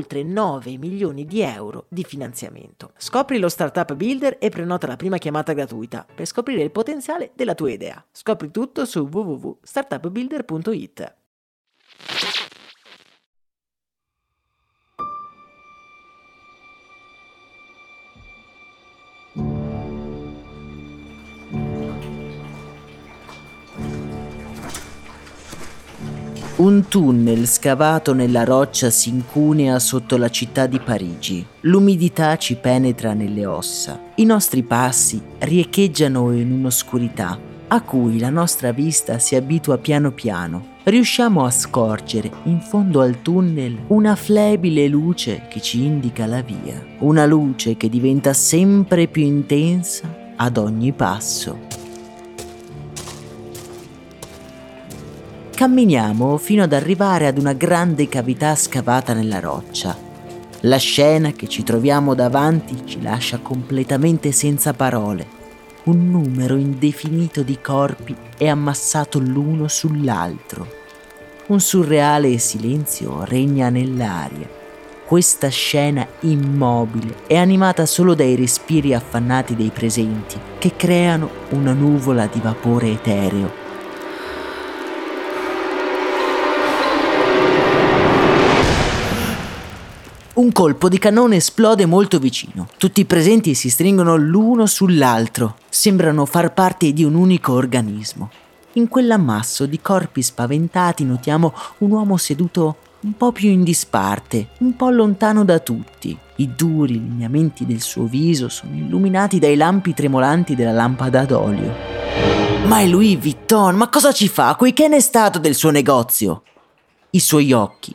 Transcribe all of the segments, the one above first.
oltre 9 milioni di euro di finanziamento. Scopri lo Startup Builder e prenota la prima chiamata gratuita per scoprire il potenziale della tua idea. Scopri tutto su www.startupbuilder.it. Un tunnel scavato nella roccia si incunea sotto la città di Parigi. L'umidità ci penetra nelle ossa. I nostri passi riecheggiano in un'oscurità a cui la nostra vista si abitua piano piano. Riusciamo a scorgere in fondo al tunnel una flebile luce che ci indica la via. Una luce che diventa sempre più intensa ad ogni passo. Camminiamo fino ad arrivare ad una grande cavità scavata nella roccia. La scena che ci troviamo davanti ci lascia completamente senza parole. Un numero indefinito di corpi è ammassato l'uno sull'altro. Un surreale silenzio regna nell'aria. Questa scena immobile è animata solo dai respiri affannati dei presenti, che creano una nuvola di vapore etereo Un colpo di cannone esplode molto vicino. Tutti i presenti si stringono l'uno sull'altro. Sembrano far parte di un unico organismo. In quell'ammasso di corpi spaventati notiamo un uomo seduto un po' più in disparte, un po' lontano da tutti. I duri lineamenti del suo viso sono illuminati dai lampi tremolanti della lampada d'olio. Ma è Louis Vuitton, ma cosa ci fa? Qui che ne è stato del suo negozio? I suoi occhi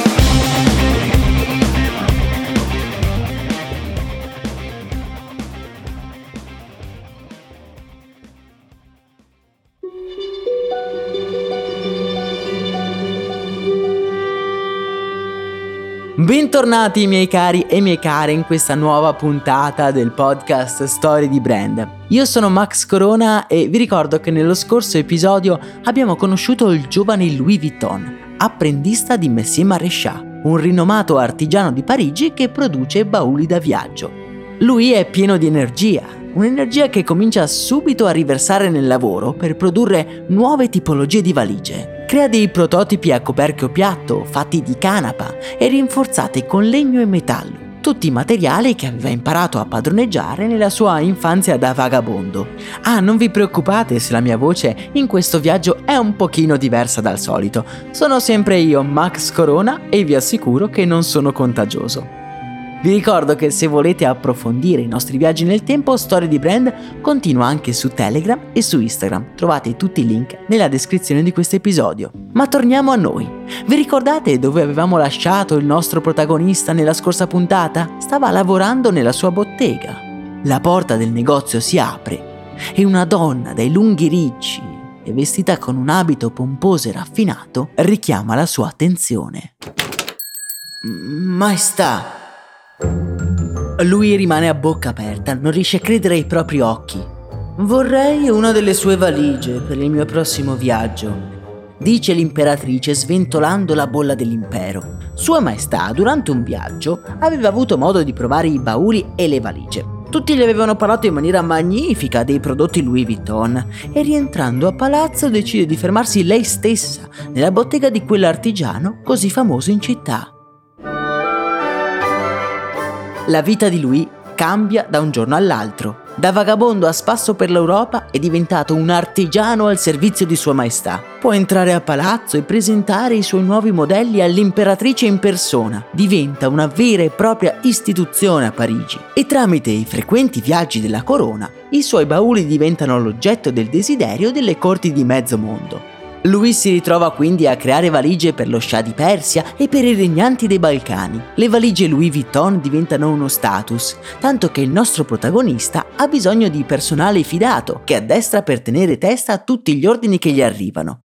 Bentornati miei cari e miei care in questa nuova puntata del podcast Storie di Brand. Io sono Max Corona e vi ricordo che nello scorso episodio abbiamo conosciuto il giovane Louis Vuitton, apprendista di Messier Maréchal, un rinomato artigiano di Parigi che produce bauli da viaggio. Lui è pieno di energia, un'energia che comincia subito a riversare nel lavoro per produrre nuove tipologie di valigie Crea dei prototipi a coperchio piatto fatti di canapa e rinforzati con legno e metallo tutti materiali che aveva imparato a padroneggiare nella sua infanzia da vagabondo. Ah, non vi preoccupate se la mia voce in questo viaggio è un pochino diversa dal solito. Sono sempre io, Max Corona, e vi assicuro che non sono contagioso. Vi ricordo che se volete approfondire i nostri viaggi nel tempo, Storie di Brand continua anche su Telegram e su Instagram. Trovate tutti i link nella descrizione di questo episodio. Ma torniamo a noi. Vi ricordate dove avevamo lasciato il nostro protagonista nella scorsa puntata? Stava lavorando nella sua bottega. La porta del negozio si apre e una donna dai lunghi ricci e vestita con un abito pomposo e raffinato, richiama la sua attenzione. Maestà! Lui rimane a bocca aperta, non riesce a credere ai propri occhi. Vorrei una delle sue valigie per il mio prossimo viaggio dice l'imperatrice sventolando la bolla dell'impero. Sua Maestà, durante un viaggio, aveva avuto modo di provare i bauli e le valigie. Tutti gli avevano parlato in maniera magnifica dei prodotti Louis Vuitton e rientrando a palazzo decide di fermarsi lei stessa nella bottega di quell'artigiano così famoso in città. La vita di Louis cambia da un giorno all'altro. Da vagabondo a spasso per l'Europa è diventato un artigiano al servizio di Sua Maestà. Può entrare a palazzo e presentare i suoi nuovi modelli all'imperatrice in persona. Diventa una vera e propria istituzione a Parigi. E tramite i frequenti viaggi della corona, i suoi bauli diventano l'oggetto del desiderio delle corti di mezzo mondo. Lui si ritrova quindi a creare valigie per lo scià di Persia e per i regnanti dei Balcani. Le valigie Louis Vuitton diventano uno status, tanto che il nostro protagonista ha bisogno di personale fidato che addestra per tenere testa a tutti gli ordini che gli arrivano.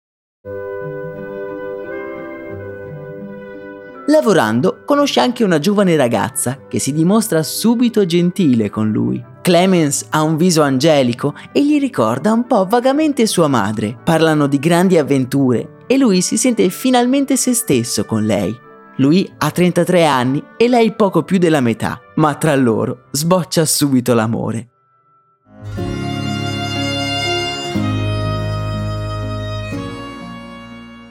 Lavorando conosce anche una giovane ragazza che si dimostra subito gentile con lui. Clemens ha un viso angelico e gli ricorda un po' vagamente sua madre. Parlano di grandi avventure e lui si sente finalmente se stesso con lei. Lui ha 33 anni e lei poco più della metà, ma tra loro sboccia subito l'amore.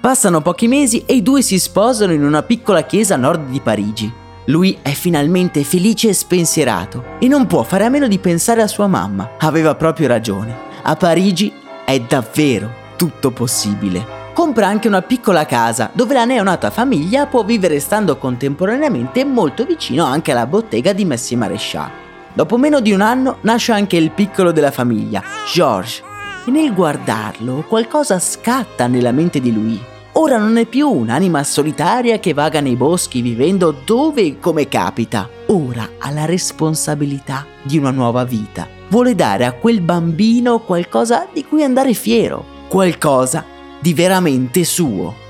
Passano pochi mesi e i due si sposano in una piccola chiesa a nord di Parigi. Lui è finalmente felice e spensierato e non può fare a meno di pensare a sua mamma. Aveva proprio ragione. A Parigi è davvero tutto possibile. Compra anche una piccola casa dove la neonata famiglia può vivere stando contemporaneamente molto vicino anche alla bottega di Messi Marescià. Dopo meno di un anno nasce anche il piccolo della famiglia, Georges, e nel guardarlo qualcosa scatta nella mente di lui. Ora non è più un'anima solitaria che vaga nei boschi vivendo dove e come capita. Ora ha la responsabilità di una nuova vita. Vuole dare a quel bambino qualcosa di cui andare fiero, qualcosa di veramente suo.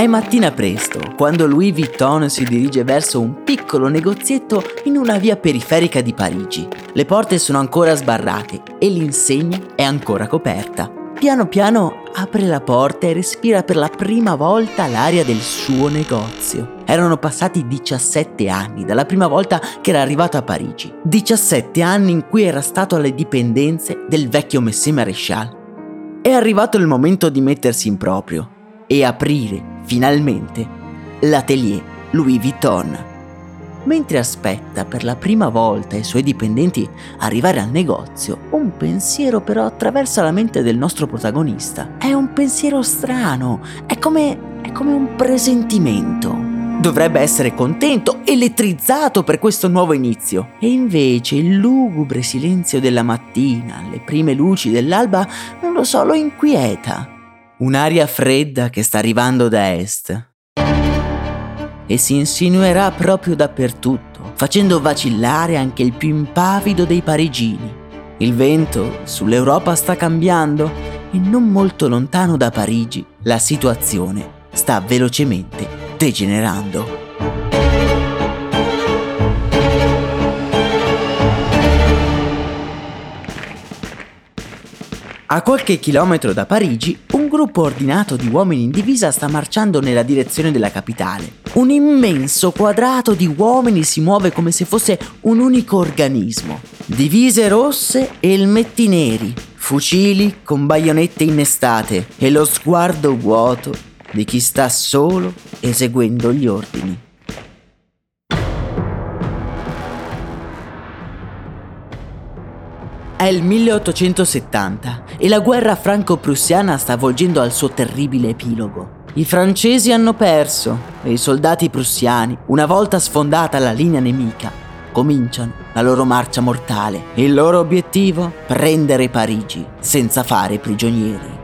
È mattina presto, quando Louis Vuitton si dirige verso un piccolo negozietto in una via periferica di Parigi. Le porte sono ancora sbarrate e l'insegna è ancora coperta. Piano piano apre la porta e respira per la prima volta l'aria del suo negozio. Erano passati 17 anni dalla prima volta che era arrivato a Parigi. 17 anni in cui era stato alle dipendenze del vecchio Messie Maréchal. È arrivato il momento di mettersi in proprio e aprire finalmente, l'atelier Louis Vuitton. Mentre aspetta per la prima volta i suoi dipendenti arrivare al negozio, un pensiero però attraversa la mente del nostro protagonista. È un pensiero strano, è come, è come un presentimento. Dovrebbe essere contento, elettrizzato per questo nuovo inizio. E invece il lugubre silenzio della mattina, le prime luci dell'alba, non lo so, lo inquieta un'aria fredda che sta arrivando da est e si insinuerà proprio dappertutto, facendo vacillare anche il più impavido dei parigini. Il vento sull'Europa sta cambiando e non molto lontano da Parigi la situazione sta velocemente degenerando. A qualche chilometro da Parigi, un gruppo ordinato di uomini in divisa sta marciando nella direzione della capitale. Un immenso quadrato di uomini si muove come se fosse un unico organismo. Divise rosse e elmetti neri, fucili con baionette innestate e lo sguardo vuoto di chi sta solo eseguendo gli ordini. È il 1870 e la guerra franco-prussiana sta volgendo al suo terribile epilogo. I francesi hanno perso e i soldati prussiani, una volta sfondata la linea nemica, cominciano la loro marcia mortale. Il loro obiettivo? Prendere Parigi senza fare prigionieri.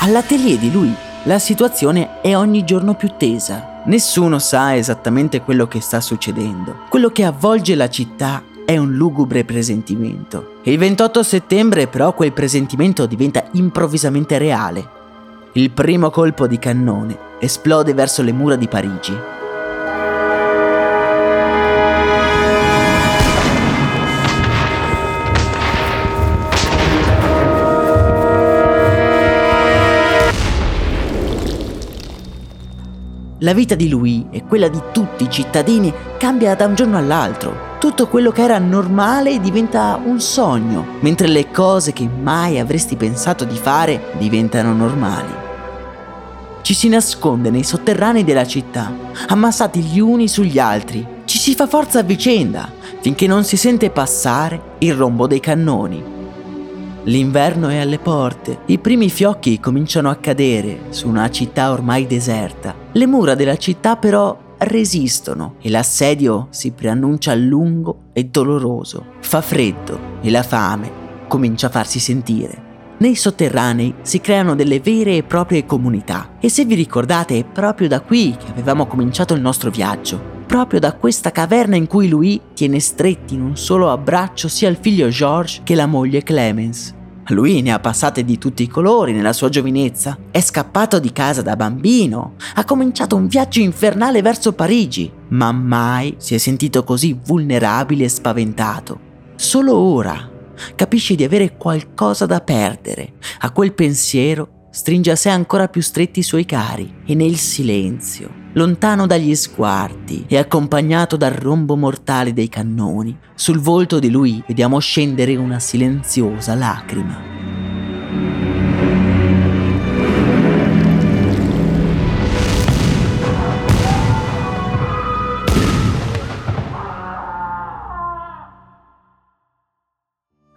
All'atelier di lui la situazione è ogni giorno più tesa. Nessuno sa esattamente quello che sta succedendo. Quello che avvolge la città è un lugubre presentimento. Il 28 settembre però quel presentimento diventa improvvisamente reale. Il primo colpo di cannone esplode verso le mura di Parigi. La vita di lui e quella di tutti i cittadini cambia da un giorno all'altro. Tutto quello che era normale diventa un sogno, mentre le cose che mai avresti pensato di fare diventano normali. Ci si nasconde nei sotterranei della città, ammassati gli uni sugli altri. Ci si fa forza a vicenda, finché non si sente passare il rombo dei cannoni. L'inverno è alle porte, i primi fiocchi cominciano a cadere su una città ormai deserta. Le mura della città però resistono e l'assedio si preannuncia lungo e doloroso. Fa freddo e la fame comincia a farsi sentire. Nei sotterranei si creano delle vere e proprie comunità e se vi ricordate è proprio da qui che avevamo cominciato il nostro viaggio, proprio da questa caverna in cui lui tiene stretti in un solo abbraccio sia il figlio George che la moglie Clemens. Lui ne ha passate di tutti i colori nella sua giovinezza. È scappato di casa da bambino. Ha cominciato un viaggio infernale verso Parigi, ma mai si è sentito così vulnerabile e spaventato. Solo ora capisce di avere qualcosa da perdere. A quel pensiero stringe a sé ancora più stretti i suoi cari e nel silenzio, lontano dagli sguardi e accompagnato dal rombo mortale dei cannoni, sul volto di lui vediamo scendere una silenziosa lacrima.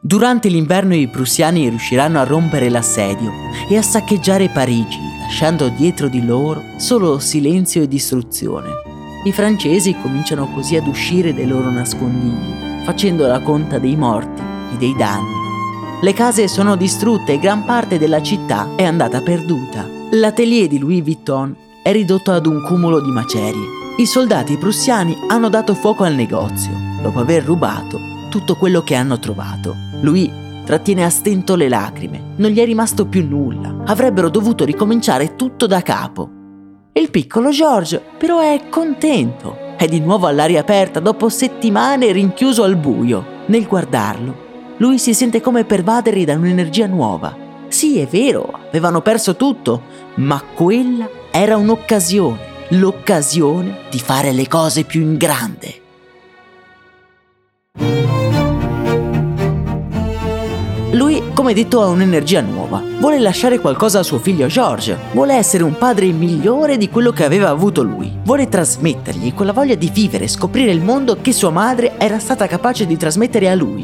Durante l'inverno i prussiani riusciranno a rompere l'assedio e a saccheggiare Parigi, lasciando dietro di loro solo silenzio e distruzione. I francesi cominciano così ad uscire dai loro nascondigli, facendo la conta dei morti e dei danni. Le case sono distrutte e gran parte della città è andata perduta. L'atelier di Louis Vuitton è ridotto ad un cumulo di macerie. I soldati prussiani hanno dato fuoco al negozio, dopo aver rubato tutto quello che hanno trovato. Lui trattiene a stento le lacrime, non gli è rimasto più nulla, avrebbero dovuto ricominciare tutto da capo. Il piccolo George però è contento, è di nuovo all'aria aperta dopo settimane rinchiuso al buio. Nel guardarlo, lui si sente come pervadere da un'energia nuova. Sì, è vero, avevano perso tutto, ma quella era un'occasione, l'occasione di fare le cose più in grande. Lui, come detto, ha un'energia nuova. Vuole lasciare qualcosa a suo figlio George. Vuole essere un padre migliore di quello che aveva avuto lui. Vuole trasmettergli quella voglia di vivere e scoprire il mondo che sua madre era stata capace di trasmettere a lui.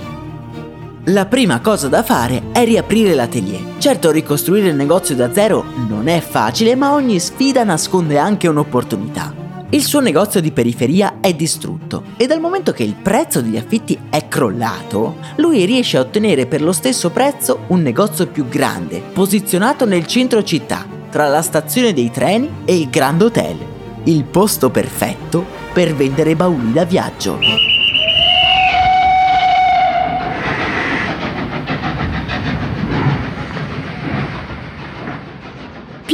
La prima cosa da fare è riaprire l'atelier. Certo, ricostruire il negozio da zero non è facile, ma ogni sfida nasconde anche un'opportunità. Il suo negozio di periferia è distrutto e dal momento che il prezzo degli affitti è crollato, lui riesce a ottenere per lo stesso prezzo un negozio più grande, posizionato nel centro città, tra la stazione dei treni e il Grand Hotel. Il posto perfetto per vendere bauli da viaggio.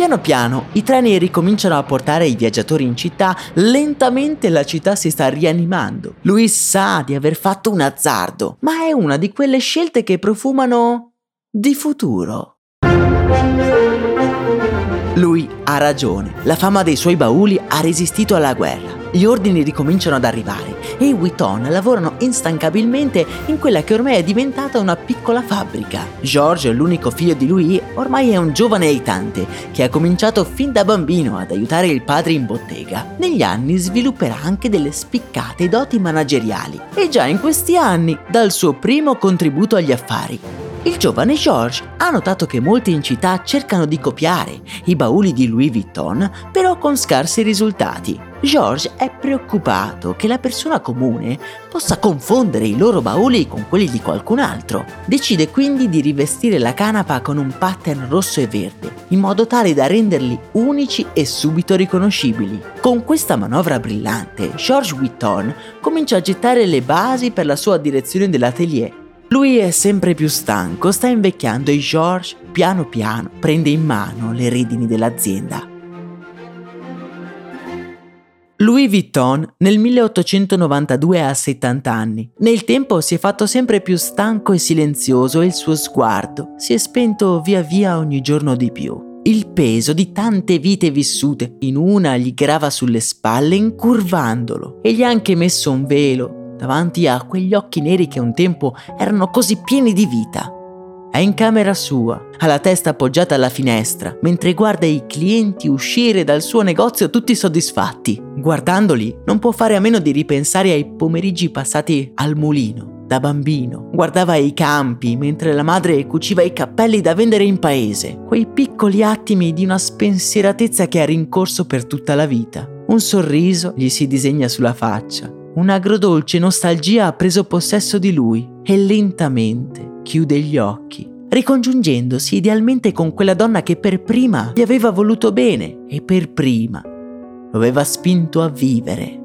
Piano piano i treni ricominciano a portare i viaggiatori in città, lentamente la città si sta rianimando. Lui sa di aver fatto un azzardo, ma è una di quelle scelte che profumano di futuro. Lui ha ragione, la fama dei suoi bauli ha resistito alla guerra. Gli ordini ricominciano ad arrivare e i Witton lavorano instancabilmente in quella che ormai è diventata una piccola fabbrica. George, l'unico figlio di lui, ormai è un giovane aitante che ha cominciato fin da bambino ad aiutare il padre in bottega. Negli anni svilupperà anche delle spiccate doti manageriali e già in questi anni dà il suo primo contributo agli affari. Il giovane George ha notato che molti in città cercano di copiare i bauli di Louis Vuitton, però con scarsi risultati. George è preoccupato che la persona comune possa confondere i loro bauli con quelli di qualcun altro. Decide quindi di rivestire la canapa con un pattern rosso e verde, in modo tale da renderli unici e subito riconoscibili. Con questa manovra brillante, George Vuitton comincia a gettare le basi per la sua direzione dell'atelier lui è sempre più stanco, sta invecchiando e George piano piano prende in mano le redini dell'azienda. Louis Vuitton nel 1892 ha 70 anni. Nel tempo si è fatto sempre più stanco e silenzioso e il suo sguardo si è spento via via ogni giorno di più. Il peso di tante vite vissute in una gli grava sulle spalle incurvandolo e gli ha anche messo un velo davanti a quegli occhi neri che un tempo erano così pieni di vita. È in camera sua, ha la testa appoggiata alla finestra, mentre guarda i clienti uscire dal suo negozio tutti soddisfatti. Guardandoli, non può fare a meno di ripensare ai pomeriggi passati al mulino. Da bambino guardava i campi mentre la madre cuciva i cappelli da vendere in paese, quei piccoli attimi di una spensieratezza che ha rincorso per tutta la vita. Un sorriso gli si disegna sulla faccia un'agrodolce nostalgia ha preso possesso di lui e lentamente chiude gli occhi, ricongiungendosi idealmente con quella donna che per prima gli aveva voluto bene e per prima lo aveva spinto a vivere.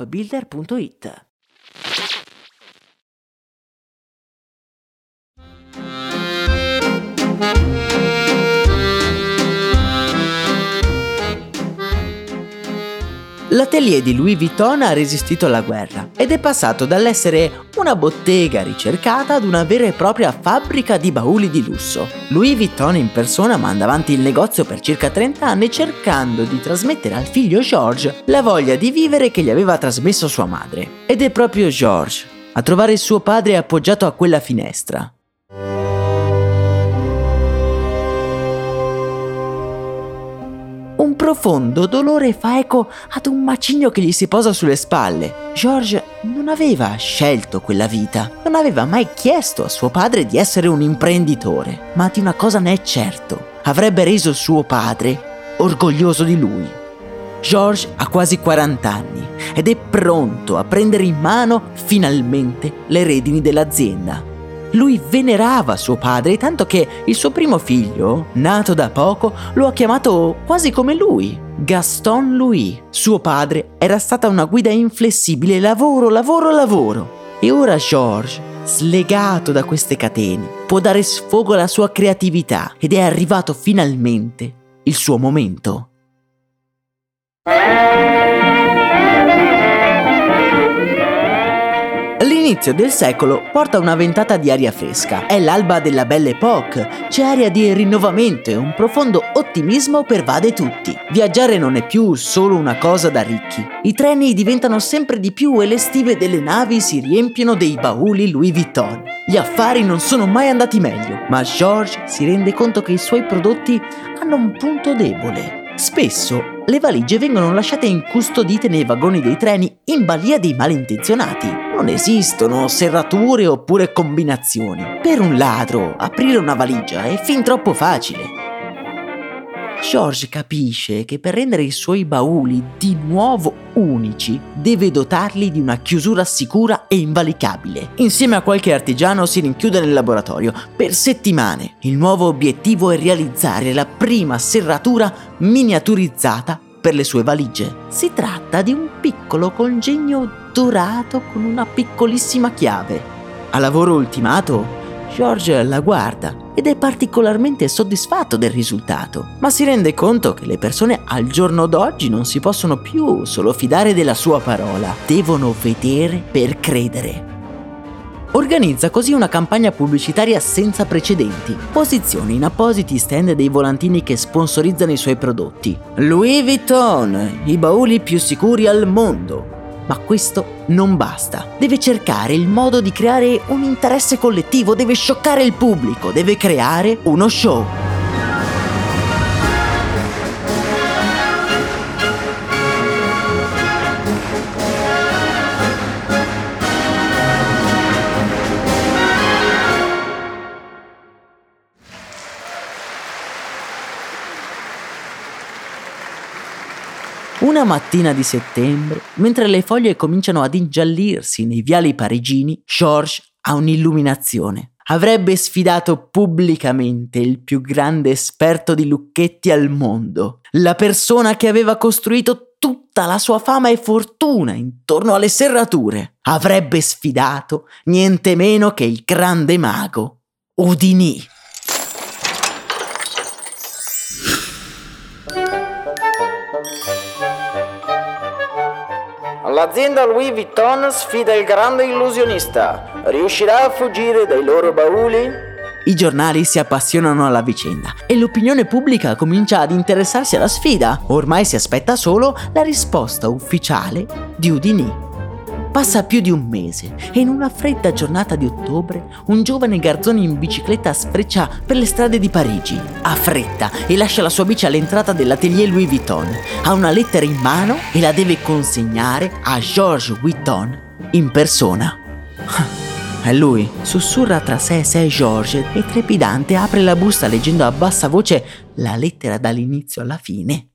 appbuilder.it. L'atelier di Louis Vuitton ha resistito alla guerra ed è passato dall'essere una bottega ricercata ad una vera e propria fabbrica di bauli di lusso. Louis Vuitton in persona manda avanti il negozio per circa 30 anni cercando di trasmettere al figlio George la voglia di vivere che gli aveva trasmesso sua madre. Ed è proprio George a trovare suo padre appoggiato a quella finestra, profondo dolore fa eco ad un macigno che gli si posa sulle spalle. George non aveva scelto quella vita, non aveva mai chiesto a suo padre di essere un imprenditore, ma di una cosa ne è certo, avrebbe reso suo padre orgoglioso di lui. George ha quasi 40 anni ed è pronto a prendere in mano finalmente le redini dell'azienda. Lui venerava suo padre, tanto che il suo primo figlio, nato da poco, lo ha chiamato quasi come lui, Gaston Louis. Suo padre era stata una guida inflessibile, lavoro, lavoro, lavoro. E ora George, slegato da queste catene, può dare sfogo alla sua creatività ed è arrivato finalmente il suo momento. L'inizio del secolo porta una ventata di aria fresca. È l'alba della Belle Époque. C'è aria di rinnovamento e un profondo ottimismo pervade tutti. Viaggiare non è più solo una cosa da ricchi. I treni diventano sempre di più e le stive delle navi si riempiono dei bauli Louis Vuitton. Gli affari non sono mai andati meglio, ma George si rende conto che i suoi prodotti hanno un punto debole. Spesso le valigie vengono lasciate incustodite nei vagoni dei treni in balia dei malintenzionati. Non esistono serrature oppure combinazioni. Per un ladro, aprire una valigia è fin troppo facile. George capisce che per rendere i suoi bauli di nuovo unici deve dotarli di una chiusura sicura e invalicabile. Insieme a qualche artigiano si rinchiude nel laboratorio per settimane. Il nuovo obiettivo è realizzare la prima serratura miniaturizzata per le sue valigie. Si tratta di un piccolo congegno dorato con una piccolissima chiave. A lavoro ultimato, George la guarda ed è particolarmente soddisfatto del risultato, ma si rende conto che le persone al giorno d'oggi non si possono più solo fidare della sua parola, devono vedere per credere. Organizza così una campagna pubblicitaria senza precedenti. Posiziona in appositi stand dei volantini che sponsorizzano i suoi prodotti. Louis Vuitton, i bauli più sicuri al mondo. Ma questo non basta. Deve cercare il modo di creare un interesse collettivo, deve scioccare il pubblico, deve creare uno show. Una mattina di settembre, mentre le foglie cominciano ad ingiallirsi nei viali parigini, George ha un'illuminazione. Avrebbe sfidato pubblicamente il più grande esperto di lucchetti al mondo, la persona che aveva costruito tutta la sua fama e fortuna intorno alle serrature. Avrebbe sfidato niente meno che il grande mago Houdini. L'azienda Louis Vuitton sfida il grande illusionista. Riuscirà a fuggire dai loro bauli? I giornali si appassionano alla vicenda e l'opinione pubblica comincia ad interessarsi alla sfida. Ormai si aspetta solo la risposta ufficiale di Houdini. Passa più di un mese e in una fredda giornata di ottobre un giovane garzone in bicicletta sfreccia per le strade di Parigi. Ha fretta e lascia la sua bici all'entrata dell'atelier Louis Vuitton. Ha una lettera in mano e la deve consegnare a Georges Vuitton in persona. È lui, sussurra tra sé e sé Georges e trepidante apre la busta leggendo a bassa voce la lettera dall'inizio alla fine.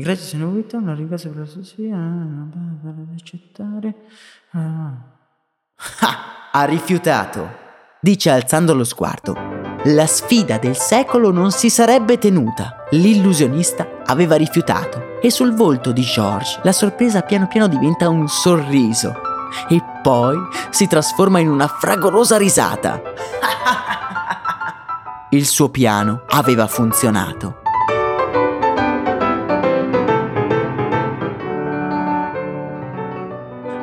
Grazie signor Vuitton, la ringrazio per la sostegno, per accettare. Ah, ha rifiutato, dice alzando lo sguardo. La sfida del secolo non si sarebbe tenuta. L'illusionista aveva rifiutato e sul volto di George la sorpresa piano piano diventa un sorriso e poi si trasforma in una fragorosa risata. Il suo piano aveva funzionato.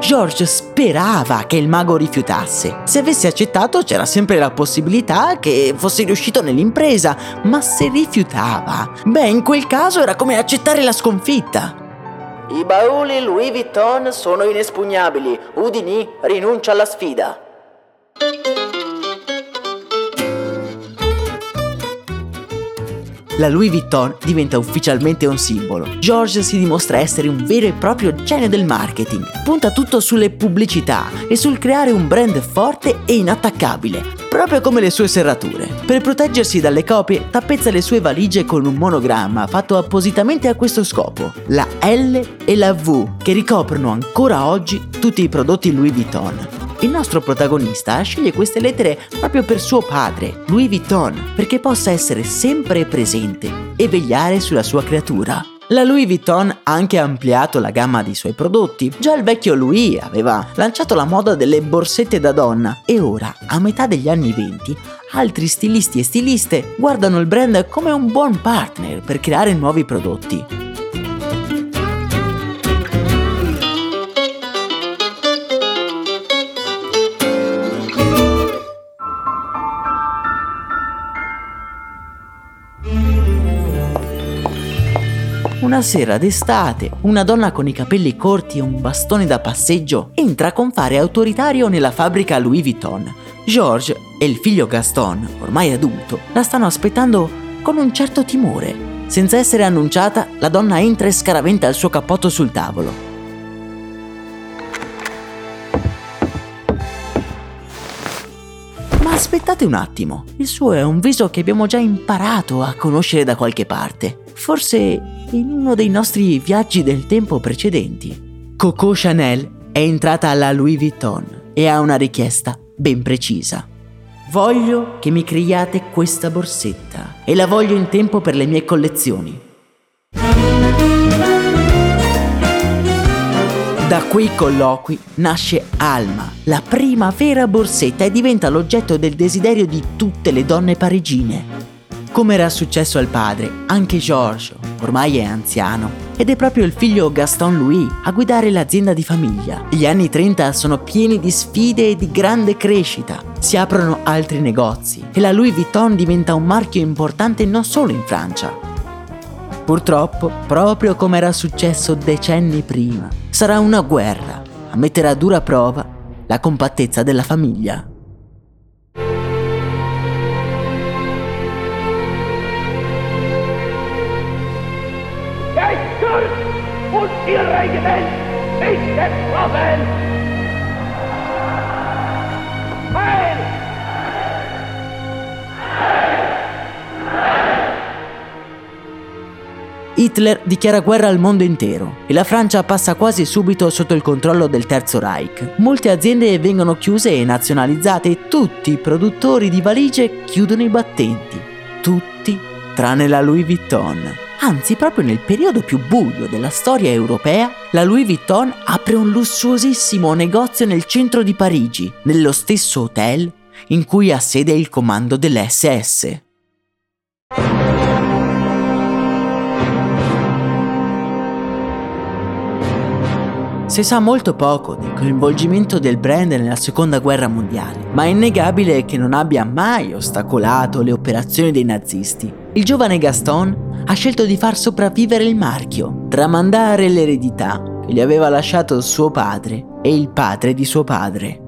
George sperava che il mago rifiutasse. Se avesse accettato c'era sempre la possibilità che fosse riuscito nell'impresa, ma se rifiutava, beh, in quel caso era come accettare la sconfitta. I bauli Louis Vuitton sono inespugnabili. Houdini rinuncia alla sfida. La Louis Vuitton diventa ufficialmente un simbolo. George si dimostra essere un vero e proprio genio del marketing. Punta tutto sulle pubblicità e sul creare un brand forte e inattaccabile, proprio come le sue serrature. Per proteggersi dalle copie, tappezza le sue valigie con un monogramma fatto appositamente a questo scopo, la L e la V, che ricoprono ancora oggi tutti i prodotti Louis Vuitton. Il nostro protagonista sceglie queste lettere proprio per suo padre, Louis Vuitton, perché possa essere sempre presente e vegliare sulla sua creatura. La Louis Vuitton ha anche ampliato la gamma dei suoi prodotti. Già il vecchio Louis aveva lanciato la moda delle borsette da donna e ora, a metà degli anni 20, altri stilisti e stiliste guardano il brand come un buon partner per creare nuovi prodotti. Una sera d'estate, una donna con i capelli corti e un bastone da passeggio entra con fare autoritario nella fabbrica Louis Vuitton. George e il figlio Gaston, ormai adulto, la stanno aspettando con un certo timore. Senza essere annunciata, la donna entra e scaraventa il suo cappotto sul tavolo. Ma aspettate un attimo, il suo è un viso che abbiamo già imparato a conoscere da qualche parte forse in uno dei nostri viaggi del tempo precedenti. Coco Chanel è entrata alla Louis Vuitton e ha una richiesta ben precisa. Voglio che mi creiate questa borsetta e la voglio in tempo per le mie collezioni. Da quei colloqui nasce Alma, la prima vera borsetta e diventa l'oggetto del desiderio di tutte le donne parigine. Come era successo al padre, anche Georges ormai è anziano ed è proprio il figlio Gaston Louis a guidare l'azienda di famiglia. Gli anni 30 sono pieni di sfide e di grande crescita. Si aprono altri negozi e la Louis Vuitton diventa un marchio importante non solo in Francia. Purtroppo, proprio come era successo decenni prima, sarà una guerra a mettere a dura prova la compattezza della famiglia. Regiment nicht getroffen! Heil! Hitler dichiara guerra al mondo intero e la Francia passa quasi subito sotto il controllo del Terzo Reich. Molte aziende vengono chiuse e nazionalizzate e tutti i produttori di valigie chiudono i battenti. Tutti tranne la Louis Vuitton. Anzi, proprio nel periodo più buio della storia europea, la Louis Vuitton apre un lussuosissimo negozio nel centro di Parigi, nello stesso hotel in cui ha sede il comando dell'SS. Si sa molto poco del coinvolgimento del brand nella seconda guerra mondiale, ma è innegabile che non abbia mai ostacolato le operazioni dei nazisti. Il giovane Gaston ha scelto di far sopravvivere il marchio, tramandare l'eredità che gli aveva lasciato suo padre e il padre di suo padre.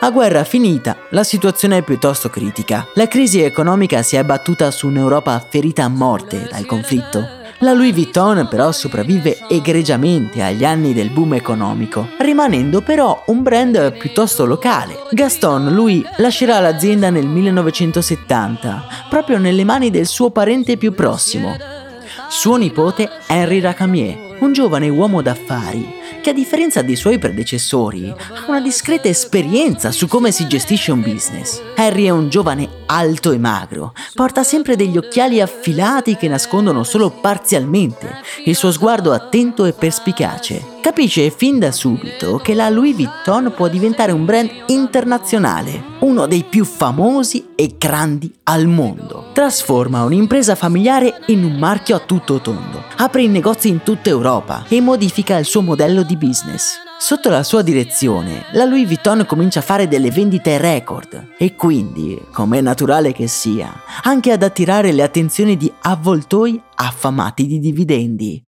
A guerra finita, la situazione è piuttosto critica. La crisi economica si è abbattuta su un'Europa ferita a morte dal conflitto. La Louis Vuitton però sopravvive egregiamente agli anni del boom economico, rimanendo però un brand piuttosto locale. Gaston Louis lascerà l'azienda nel 1970, proprio nelle mani del suo parente più prossimo, suo nipote Henri Racamier, un giovane uomo d'affari che a differenza dei suoi predecessori ha una discreta esperienza su come si gestisce un business. Harry è un giovane alto e magro, porta sempre degli occhiali affilati che nascondono solo parzialmente il suo sguardo attento e perspicace. Capisce fin da subito che la Louis Vuitton può diventare un brand internazionale, uno dei più famosi e grandi al mondo. Trasforma un'impresa familiare in un marchio a tutto tondo, apre i negozi in tutta Europa e modifica il suo modello di business. Sotto la sua direzione, la Louis Vuitton comincia a fare delle vendite record e quindi, come è naturale che sia, anche ad attirare le attenzioni di avvoltoi affamati di dividendi.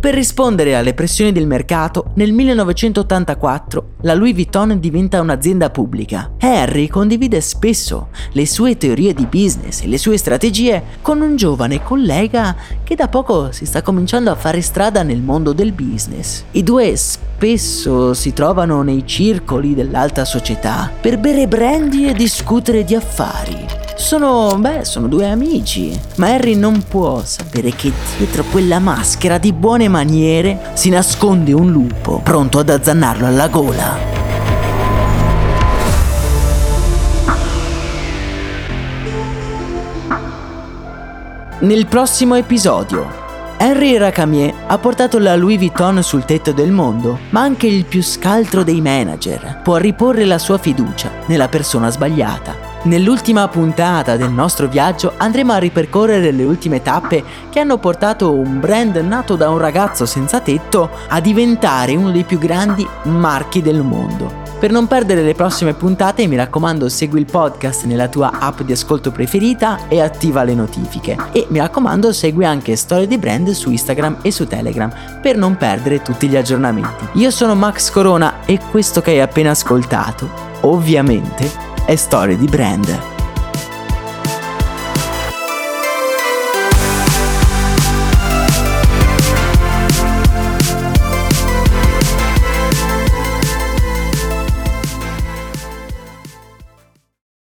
Per rispondere alle pressioni del mercato, nel 1984 la Louis Vuitton diventa un'azienda pubblica. Harry condivide spesso le sue teorie di business e le sue strategie con un giovane collega che da poco si sta cominciando a fare strada nel mondo del business. I due spesso si trovano nei circoli dell'alta società per bere brandy e discutere di affari. Sono, beh, sono due amici, ma Harry non può sapere che dietro quella maschera di buone maniere si nasconde un lupo pronto ad azzannarlo alla gola. Nel prossimo episodio, Henry Racamier ha portato la Louis Vuitton sul tetto del mondo, ma anche il più scaltro dei manager può riporre la sua fiducia nella persona sbagliata. Nell'ultima puntata del nostro viaggio andremo a ripercorrere le ultime tappe che hanno portato un brand nato da un ragazzo senza tetto a diventare uno dei più grandi marchi del mondo. Per non perdere le prossime puntate mi raccomando segui il podcast nella tua app di ascolto preferita e attiva le notifiche. E mi raccomando segui anche Storie di Brand su Instagram e su Telegram per non perdere tutti gli aggiornamenti. Io sono Max Corona e questo che hai appena ascoltato, ovviamente, è Storie di Brand.